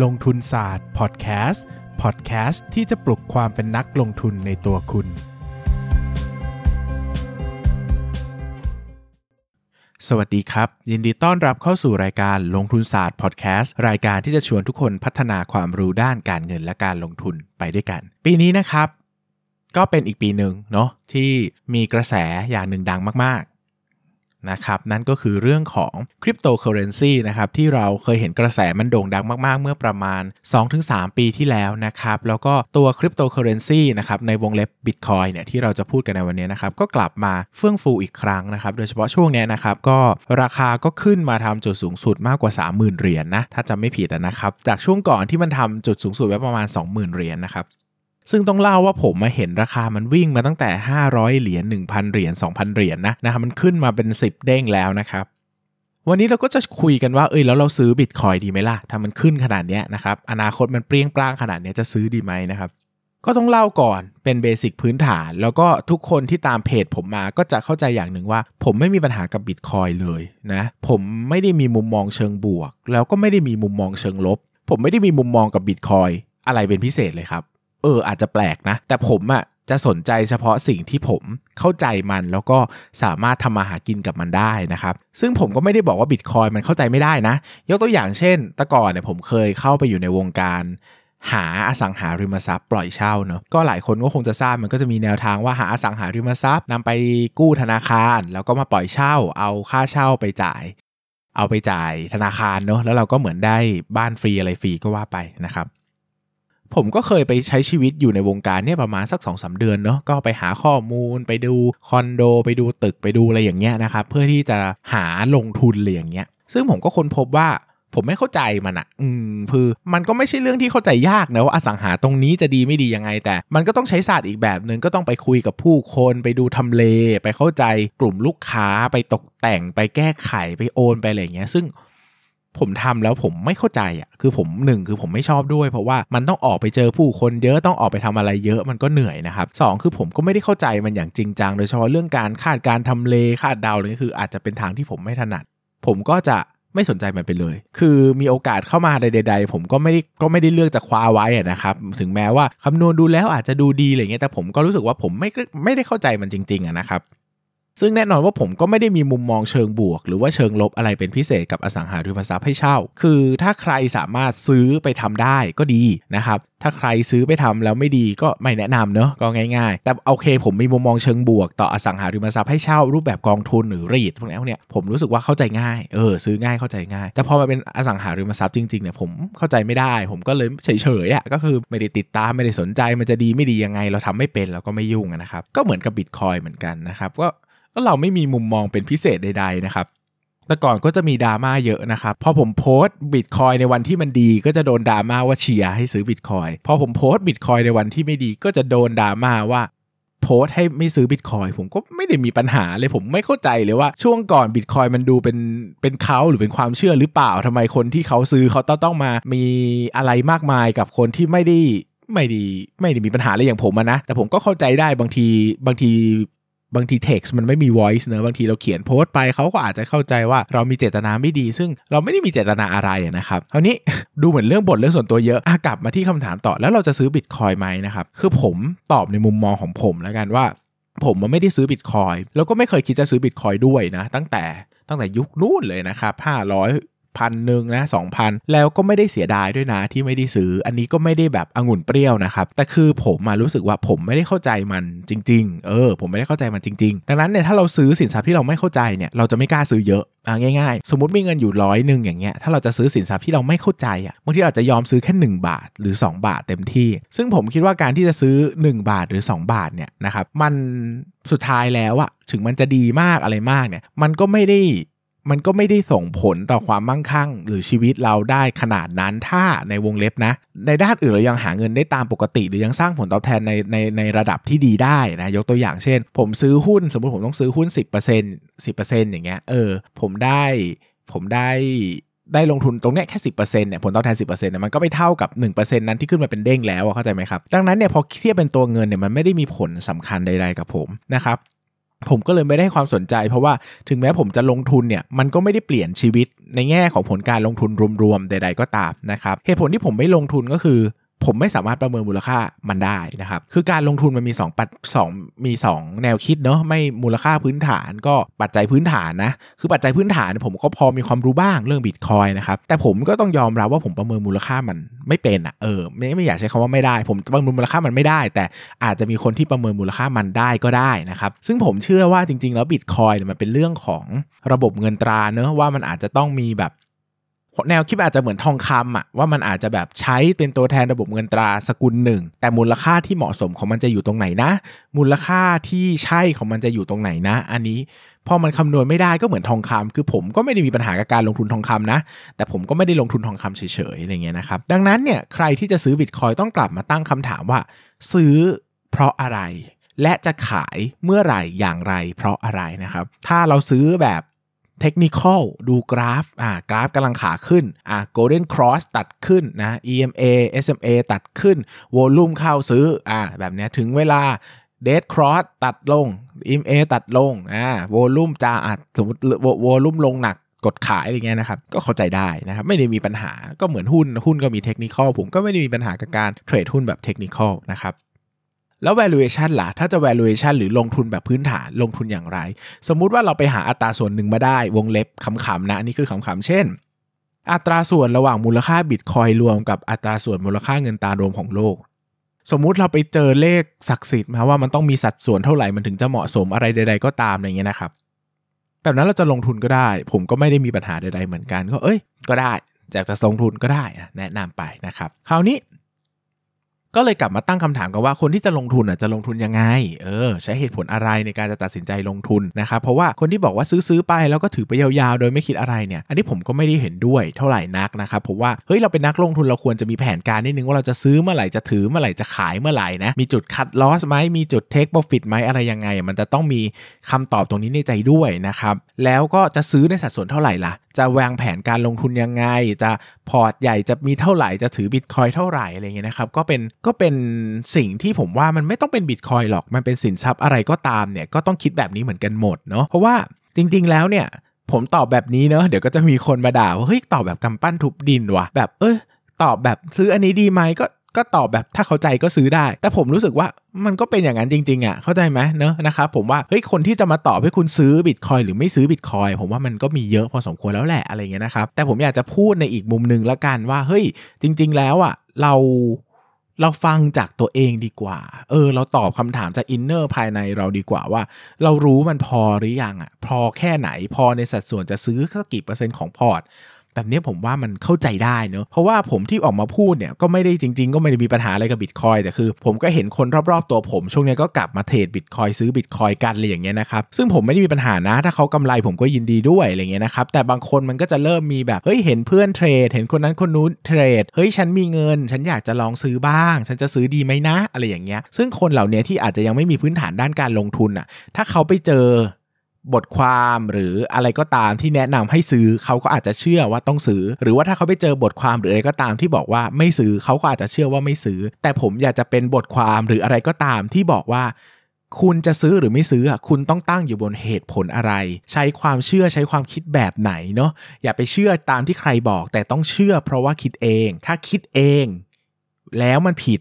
ลงทุนศาสตร์พอดแคสต์พอดแคสต์ที่จะปลุกความเป็นนักลงทุนในตัวคุณ สวัสดีครับ ยินดีต้อนรับเข้าสู่รายการลงทุนศาสตร์พอดแคสต์รายการที่จะชวนทุกคนพัฒนาความรู้ด้านการเงินและการลงทุนไปด้วยกัน ปีนี้นะครับ ก็เป็นอีกปีหนึ่งเนาะที่มีกระแสอย่างหนึ่งดังมาก นะครับนั่นก็คือเรื่องของคริปโตเคอเรนซีนะครับที่เราเคยเห็นกระแสมันโด่งดังมากๆ เมื่อประมาณ 2-3 ปีที่แล้วนะครับแล้วก็ตัวคริปโตเคอเรนซีนะครับในวงเล็บบิตคอยเนี่ยที่เราจะพูดกันในวันนี้นะครับก็กลับมาเฟื่องฟูอีกครั้งนะครับโดยเฉพาะช่วงนี้นะครับก็ราคาก็ขึ้นมาทำจุดสูงสุดมากกว่า 30,000 เหรียญนะถ้าจำไม่ผิดนะครับจากช่วงก่อนที่มันทำจุดสูงสุดไว้ประมาณ 20,000 เหรียญนะครับ ซึ่งต้องเล่าว่าผมมาเห็นราคามันวิ่งมาตั้งแต่ 500 เหรียญ1,000 เหรียญ2,000 เหรียญนะนะครับมันขึ้นมาเป็น 10 เด้งแล้วนะครับวันนี้เราก็จะคุยกันว่าเอ้ยแล้วเราซื้อบิตคอยดีไหมล่ะถ้ามันขึ้นขนาดนี้นะครับอนาคตมันเปรี้ยงปร้างขนาดนี้จะซื้อดีไหมนะครับก็ต้องเล่าก่อนเป็นเบสิกพื้นฐาน แล้วก็ทุกคนที่ตามเพจผมมาก็จะเข้าใจอย่างหนึ่งว่า ผมไม่มีปัญหากับบิตคอยเลยนะผมไม่ได้มีมุมมองเชิงบวก แล้วก็ไม่ได้มีมุมมองเชิงลบ ผมไม่ได้มีมุมมองกับบิตคอยอะไรเป็นพิเศษเลยครับ เอออาจจะแปลกนะ แต่ผมอะ่ะจะสนใจเฉพาะสิ่งที่ผมเข้าใจมันแล้วก็สามารถทำมาหากินกับมันได้นะครับ ซึ่งผมก็ไม่ได้บอกว่าบิตคอยมันเข้าใจไม่ได้นะ ยกตัวอย่างเช่น แต่ก่อนเนี่ยผมเคยเข้าไปอยู่ในวงการหาอสังหาริมทรัพย์ปล่อยเช่าเนอะก็หลายคนก็คงจะทราบมันก็จะมีแนวทางว่าหาอสังหาริมทรัพย์นำไปกู้ธนาคาร แล้วก็มาปล่อยเช่า เอาค่าเช่าไปจ่าย เอาไปจ่ายธนาคารเนอะแล้วเราก็เหมือนได้บ้านฟรีอะไรฟรีก็ว่าไปนะครับ ผมก็เคยไปใช้ชีวิตอยู่ในวงการเนี่ยประมาณสัก2อสเดือนเนาะก็ไปหาข้อมูลไปดูคอนโด ไปดูตึกไปดูอะไรอย่างเงี้ยนะครับเพื่อที่จะหาลงทุนอะไรอย่างเงี้ยซึ่งผมก็ค้นพบว่าผมไม่เข้าใจมันอะอืมคือมันก็ไม่ใช่เรื่องที่เข้าใจยากนะว่าอสังหาตรงนี้จะดีไม่ดียังไง แต่มันก็ต้องใช้ศาสตร์อีกแบบหนึ่งก็ต้องไปคุยกับผู้คนไปดูทำเล ไปเข้าใจกลุ่มลูกค้าไปตกแต่งไปแก้ไขไปโอนไปอะไรเงี้ย ซึ่ง ผมทำแล้วผมไม่เข้าใจอะคือผมหนึ่งคือผมไม่ชอบด้วย เพราะว่ามันต้องออกไปเจอผู้คนเยอะต้องออกไปทำอะไรเยอะมันก็เหนื่อยนะครับสองคือผมก็ไม่ได้เข้าใจมันอย่างจริงจังโดยเฉพาะเรื่องการคาดการทำเลคาดเดาเลยคือ อาจจะเป็นทางที่ผมไม่ถนัด ผมก็จะไม่สนใจมันไปเลย คือมีโอกาสเข้ามาใด ๆ ผมก็ไม่ได้ก็ไม่ได้เลือกจะคว้าไว้นะครับ ถึงแม้ว่าคำนวณดูแล้วอาจจะดูดีอะไรเงี้ย แต่ผมก็รู้สึกว่าผมไม่ไม่ได้เข้าใจมันจริงๆนะครับ ซึ่งแน่นอนว่าผมก็ไม่ได้มีมุมมองเชิงบวก หรือว่าเชิงลบอะไรเป็นพิเศษกับอสังหาริมทรัพย์ให้เช่า คือถ้าใครสามารถซื้อไปทำได้ก็ดีนะครับ ถ้าใครซื้อไปทำแล้วไม่ดีก็ไม่แนะนำเนอะก็ง่ายๆ แต่โอเค ผมมีมุมมองเชิงบวก ต่ออสังหาริมทรัพย์ให้เช่ารูปแบบกองทุนหรือรีดพวกนี้เนี่ยผมรู้สึกว่าเข้าใจง่ายเออซื้อง่ายเข้าใจง่าย แต่พอมาเป็นอสังหาริมทรัพย์จริงๆเนี่ยผมเข้าใจไม่ได้ ผมก็เลยเฉยๆอะก็คือไม่ได้ติดตามไม่ได้สนใจมันจะดีไม่ดียังไง เราทำไม่เป็นเราก็ไม่ยุ่งนะครับก็เหมือนกับบิตคอยเหมือนกันนะครับก็ แล้วเราไม่มีมุมมองเป็นพิเศษใด ๆ นะครับแต่ก่อนก็จะมีดราม่าเยอะนะครับพอผมโพสต์บิตคอยในวันที่มันดีก็จะโดนดราม่าว่าเชียร์ให้ซื้อบิตคอยพอผมโพสต์บิตคอยในวันที่ไม่ดีก็จะโดนดราม่าว่าโพสต์ให้ไม่ซื้อบิตคอยผมก็ไม่ได้มีปัญหาเลยผมไม่เข้าใจเลยว่าช่วงก่อนบิตคอยมันดูเป็นเป็นเขาหรือเป็นความเชื่อหรือเปล่าทำไมคนที่เขาซื้อเขาต้องต้องมา มีอะไรมากมายกับคนที่ไม่ได้ไม่ดีไม่ได้มีปัญหาอะไรอย่างผมนะ แต่ผมก็เข้าใจได้บางทีบางที บางที text มันไม่มี voice เนอะบางทีเราเขียนโพสต์ไปเขาก็อาจจะเข้าใจว่าเรามีเจตนาไม่ดี ซึ่งเราไม่ได้มีเจตนาอะไรนะครับคราวนี้ดูเหมือนเรื่องบทเรื่องส่วนตัวเยอะอกลับมาที่คำถามต่อแล้วเราจะซื้อบิตคอยไหมนะครับคือผมตอบในมุมมองของผมแล้วกันว่า ผมมันไม่ได้ซื้อบิตคอยแล้วก็ไม่เคยคิดจะซื้อบิตคอยด้วยนะตั้งแต่ตั้งแต่ยุคนู้นเลยนะครับ500 พันหนึ่งนะสองพันแล้วก็ไม่ได้เสียดายด้วยนะที่ไม่ได้ซื้อ อันนี้ก็ไม่ได้แบบองุ่นเปรี้ยวนะครับ แต่คือผมมารู้สึกว่าผมไม่ได้เข้าใจมันจริง ๆ เออ ผมไม่ได้เข้าใจมันจริง ๆ ดังนั้นเนี่ยถ้าเราซื้อสินทรัพย์ที่เราไม่เข้าใจเนี่ยเราจะไม่กล้าซื้อเยอะอะง่ายๆ สมมติมีเงินอยู่ร้อยหนึ่งอย่างเงี้ย ถ้าเราจะซื้อสินทรัพย์ที่เราไม่เข้าใจอะ บางทีอาจจะยอมซื้อแค่ 1 บาทหรือ 2 บาทเต็มที่ ซึ่งผมคิดว่าการที่จะซื้อ 1 บาทหรือ 2 บาทเนี่ยนะครับ มันสุดท้ายแล้วอะถึงมันจะดีมากอะไรมากเนี่ย มันก็ไม่ได้ มันก็ไม่ได้ส่งผลต่อความมั่งคั่ง หรือชีวิตเราได้ขนาดนั้นถ้าในวงเล็บนะ ในด้านอื่นเรายังหาเงินได้ตามปกติ หรือยังสร้างผลตอบแทนในในในระดับที่ดีได้นะยกตัวอย่างเช่น ผมซื้อหุ้นสมมติผมต้องซื้อหุ้น 10% 10%อย่างเงี้ยเออผมได้ผมได้ได้ลงทุนตรงเนี้ยแค่สิเนี่ยผลตอบแทน10%เนี่ยมันก็ไม่เท่ากับ1%นั้นที่ขึ้นมาเป็นเด้งแล้วเข้าใจไหมครับ ดังนั้นเนี่ยพอเทียบเป็นตัวเงินเนี่ยมันไม่ได้มีผลสำคัญใดๆกับผมนะครับ ผมก็เลยไม่ได้ความสนใจ เพราะว่าถึงแม้ผมจะลงทุนเนี่ยมันก็ไม่ได้เปลี่ยนชีวิตในแง่ของผลการลงทุนรวมๆใด ๆ ก็ตามนะครับเหตุผลที่ผมไม่ลงทุนก็คือ ผมไม่สามารถประเมินมูลค่ามันได้นะครับ คือการลงทุนมันมี2ปัจสองมี 2 แนวคิดเนาะไม่มูลค่าพื้นฐานก็ปัจจัยพื้นฐานนะ คือปัจจัยพื้นฐานผมก็พอมีความรู้บ้างเรื่องบิตคอยนะครับ แต่ผมก็ต้องยอมรับว่าผมประเมินมูลค่ามันไม่เป็นอะ่ะเออไม่ไม่อยากใช้คำว่าไม่ได้ ผมประเมินมูลค่ามันไม่ได้ แต่อาจจะมีคนที่ประเมินมูลค่ามันได้ก็ได้นะครับ ซึ่งผมเชื่อว่าจริง ๆ แล้วบิตคอยมันเป็นเรื่องของระบบเงินตราเนอะว่ามันอาจจะต้องมีแบบ แนวคิดอาจจะเหมือนทองคำอะว่ามันอาจจะแบบใช้เป็นตัวแทนระบบเงินตราสกุลหนึ่ง แต่มูลค่าที่เหมาะสมของมันจะอยู่ตรงไหนนะ มูลค่าที่ใช่ของมันจะอยู่ตรงไหนนะ อันนี้พอมันคำนวณไม่ได้ก็เหมือนทองคำคือผมก็ไม่ได้มีปัญหากับการลงทุนทองคำนะ แต่ผมก็ไม่ได้ลงทุนทองคำเฉยๆอะไรเงี้ยนะครับ ดังนั้นเนี่ยใครที่จะซื้อบิตคอยต้องกลับมาตั้งคำถามว่า ซื้อเพราะอะไร และจะขายเมื่อไหร่อย่างไร เพราะอะไรนะครับ ถ้าเราซื้อแบบ เทคนิคอลดูกราฟอ่ากราฟกำลังขาขึ้นอ่า golden cross ตัดขึ้นนะ EMA SMA ตัดขึ้นวอลุ่มเข้าซื้ออ่าแบบนี้ถึงเวลา dead cross ตัดลง EMA ตัดลงอ่าวอลุ่มจะอะสมมติวอลุ่มลงหนักกดขายอะไรเงี้ยนะครับ ก็เข้าใจได้นะครับ ไม่ได้มีปัญหาก็เหมือนหุ้นหุ้นก็มีเทคนิคอลผมก็ไม่ได้มีปัญหากับการเทรดหุ้นแบบเทคนิคอลนะครับ แล้ว valuation ล่ะ ถ้าจะ valuation หรือลงทุนแบบพื้นฐานลงทุนอย่างไร สมมุติว่าเราไปหาอัตราส่วนหนึ่งมาได้วงเล็บขำๆนะ อันนี้คือขำๆเช่น อัตราส่วนระหว่างมูลค่าบิตคอยรวมกับอัตราส่วนมูลค่าเงินตารวมของโลก สมมุติเราไปเจอเลขศักดิ์สิทธิ์มาว่ามันต้องมีสัดส่วนเท่าไหร่มันถึงจะเหมาะสมอะไรใด ๆ ก็ตามอะไรเงี้ยนะครับแบบนั้นเราจะลงทุนก็ได้ ผมก็ไม่ได้มีปัญหาใด ๆ เหมือนกันก็เอ้ยก็ได้อยากจะลงทุนก็ได้แนะนำไปนะครับ คราวนี้ ก็เลยกลับมาตั้งคำถามกันว่าคนที่จะลงทุนอะจะลงทุนยังไง เออ ใช้เหตุผลอะไรในการจะตัดสินใจลงทุนนะครับ เพราะว่าคนที่บอกว่าซื้อซื้อไปแล้วก็ถือไปยาวๆ โดยไม่คิดอะไรเนี่ย อันนี้ผมก็ไม่ได้เห็นด้วยเท่าไหร่นักนะครับผมว่า เฮ้ย เราเป็นนักลงทุนเราควรจะมีแผนการนิดนึงว่าเราจะซื้อเมื่อไหร่ จะถือเมื่อไหร่ จะขายเมื่อไหร่นะ มีจุดคัดลอสไหมมีจุดเทคโปรฟิตไหมอะไรยังไง มันจะต้องมีคำตอบตรงนี้ในใจด้วยนะครับ แล้วก็จะซื้อในสัดส่วนเท่าไหร่ล่ะ จะวางแผนการลงทุนยังไง จะพอร์ตใหญ่จะมีเท่าไหร่จะถือบิตคอยเท่าไหร่อะไรเงี้ยนะครับก็เป็นก็เป็นสิ่งที่ผมว่ามันไม่ต้องเป็นบิตคอยหรอกมันเป็นสินทรัพย์อะไรก็ตามเนี่ยก็ต้องคิดแบบนี้เหมือนกันหมดเนาะเพราะว่าจริง ๆ แล้วเนี่ยผมตอบแบบนี้เนาะเดี๋ยวก็จะมีคนมาด่าว่าเฮ้ยตอบแบบกำปั้นทุบดินว่ะแบบเออตอบแบบซื้ออันนี้ดีไหมก็ ก็ตอบแบบถ้าเข้าใจก็ซื้อได้ แต่ผมรู้สึกว่ามันก็เป็นอย่างนั้นจริงๆอะเข้าใจไหมเนอะนะครับผมว่าเฮ้ยคนที่จะมาตอบให้คุณซื้อบิตคอยน์หรือไม่ซื้อบิตคอยน์ผมว่ามันก็มีเยอะพอสมควรแล้วแหละอะไรเงี้ยนะครับแต่ผมอยากจะพูดในอีกมุมหนึ่งละกันว่าเฮ้ยจริง ๆ แล้วอะเราเราฟังจากตัวเองดีกว่า เออ เราตอบคำถามจาก inner ภายในเราดีกว่าว่า เรารู้มันพอหรือยังอะ พอแค่ไหน พอในสัดส่วนจะซื้อสักกี่เปอร์เซ็นต์ของพอร์ต แบบนี้ผมว่ามันเข้าใจได้เนอะเพราะว่าผมที่ออกมาพูดเนี่ยก็ไม่ได้จริง ๆ ก็ไม่ได้มีปัญหาอะไรกับบิตคอยน์แต่คือ ผมก็เห็นคนรอบๆตัวผม ช่วงนี้ก็กลับมาเทรดบิตคอยน์ซื้อบิตคอยน์กันอะไรอย่างเงี้ยนะครับซึ่งผมไม่ได้มีปัญหานะถ้าเขากำไรผมก็ยินดีด้วยอะไรเงี้ยนะครับแต่บางคนมันก็จะเริ่มมีแบบเฮ้ยเห็นเพื่อนเทรด เห็นคนนั้นคนนู้นเทรดเฮ้ยฉันมีเงิน ฉันอยากจะลองซื้อบ้าง ฉันจะซื้อดีไหมนะ อะไรอย่างเงี้ยซึ่งคนเหล่านี้ที่อาจจะยังไม่มีพื้นฐานด้านการลงทุนอะถ้าเขาไปเจอ บทความหรืออะไรก็ตามที่แนะนำให้ซื้อเขาก็อาจจะเชื่อว่าต้องซื้อ หรือว่าถ้าเขาไปเจอบทความหรืออะไรก็ตามที่บอกว่าไม่ซื้อเขาก็อาจจะเชื่อว่าไม่ซื้อ แต่ผมอยากจะเป็นบทความหรืออะไรก็ตามที่บอกว่า คุณจะซื้อหรือไม่ซื้อคุณต้องตั้งอยู่บนเหตุผลอะไร ใช้ความเชื่อใช้ความคิดแบบไหนเนาะอย่าไปเชื่อตามที่ใครบอก แต่ต้องเชื่อ เพราะว่าคิดเอง ถ้าคิดเอง แล้วมันผิด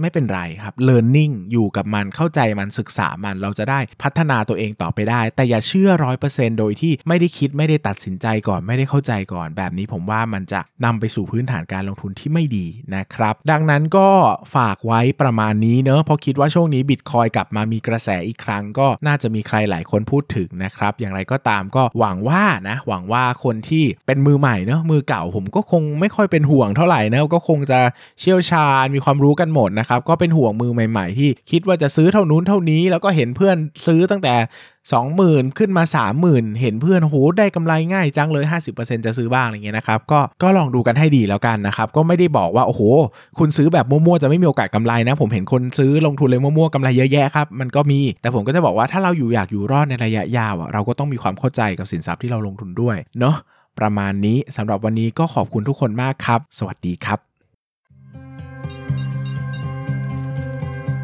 ไม่เป็นไรครับ learning อยู่กับมันเข้าใจมันศึกษามันเราจะได้พัฒนาตัวเองต่อไปได้ แต่อย่าเชื่อร้อยเปอร์เซนต์โดยที่ไม่ได้คิดไม่ได้ตัดสินใจก่อนไม่ได้เข้าใจก่อน แบบนี้ผมว่ามันจะนำไปสู่พื้นฐานการลงทุนที่ไม่ดีนะครับ ดังนั้นก็ฝากไว้ประมาณนี้เนอะเพราะคิดว่าช่วงนี้บิตคอยกลับมามีกระแสอีกครั้ง ก็น่าจะมีใครหลายคนพูดถึงนะครับ อย่างไรก็ตามก็หวังว่านะ หวังว่าคนที่เป็นมือใหม่เนอะมือเก่าผมก็คงไม่ค่อยเป็นห่วงเท่าไหร่นะก็คงจะเชี่ยวชาญมีความรู้กันหมดนะครับครับก็เป็นห่วงมือใหม่ ๆ ที่คิดว่าจะซื้อเท่านู้นเท่านี้ แล้วก็เห็นเพื่อนซื้อตั้งแต่ 20,000 ขึ้นมา 30,000 เห็นเพื่อนโหได้กำไรง่ายจังเลย 50%จะซื้อบ้างอะไรเงี้ยนะครับก็ก็ลองดูกันให้ดีแล้วกันนะครับก็ไม่ได้บอกว่าโอ้โห คุณซื้อแบบมั่วๆจะไม่มีโอกาสกำไรนะ ผมเห็นคนซื้อลงทุนเลยมั่วๆกำไรเยอะแยะครับมันก็มี แต่ผมก็จะบอกว่าถ้าเราอยู่อยากอยู่รอดในระยะยาวเราก็ต้องมีความเข้าใจกับสินทรัพย์ที่เราลงทุนด้วยเนาะประมาณนี้สำหรับวันนี้ก็ขอบคุณทุกคนมากครับ สวัสดีครับ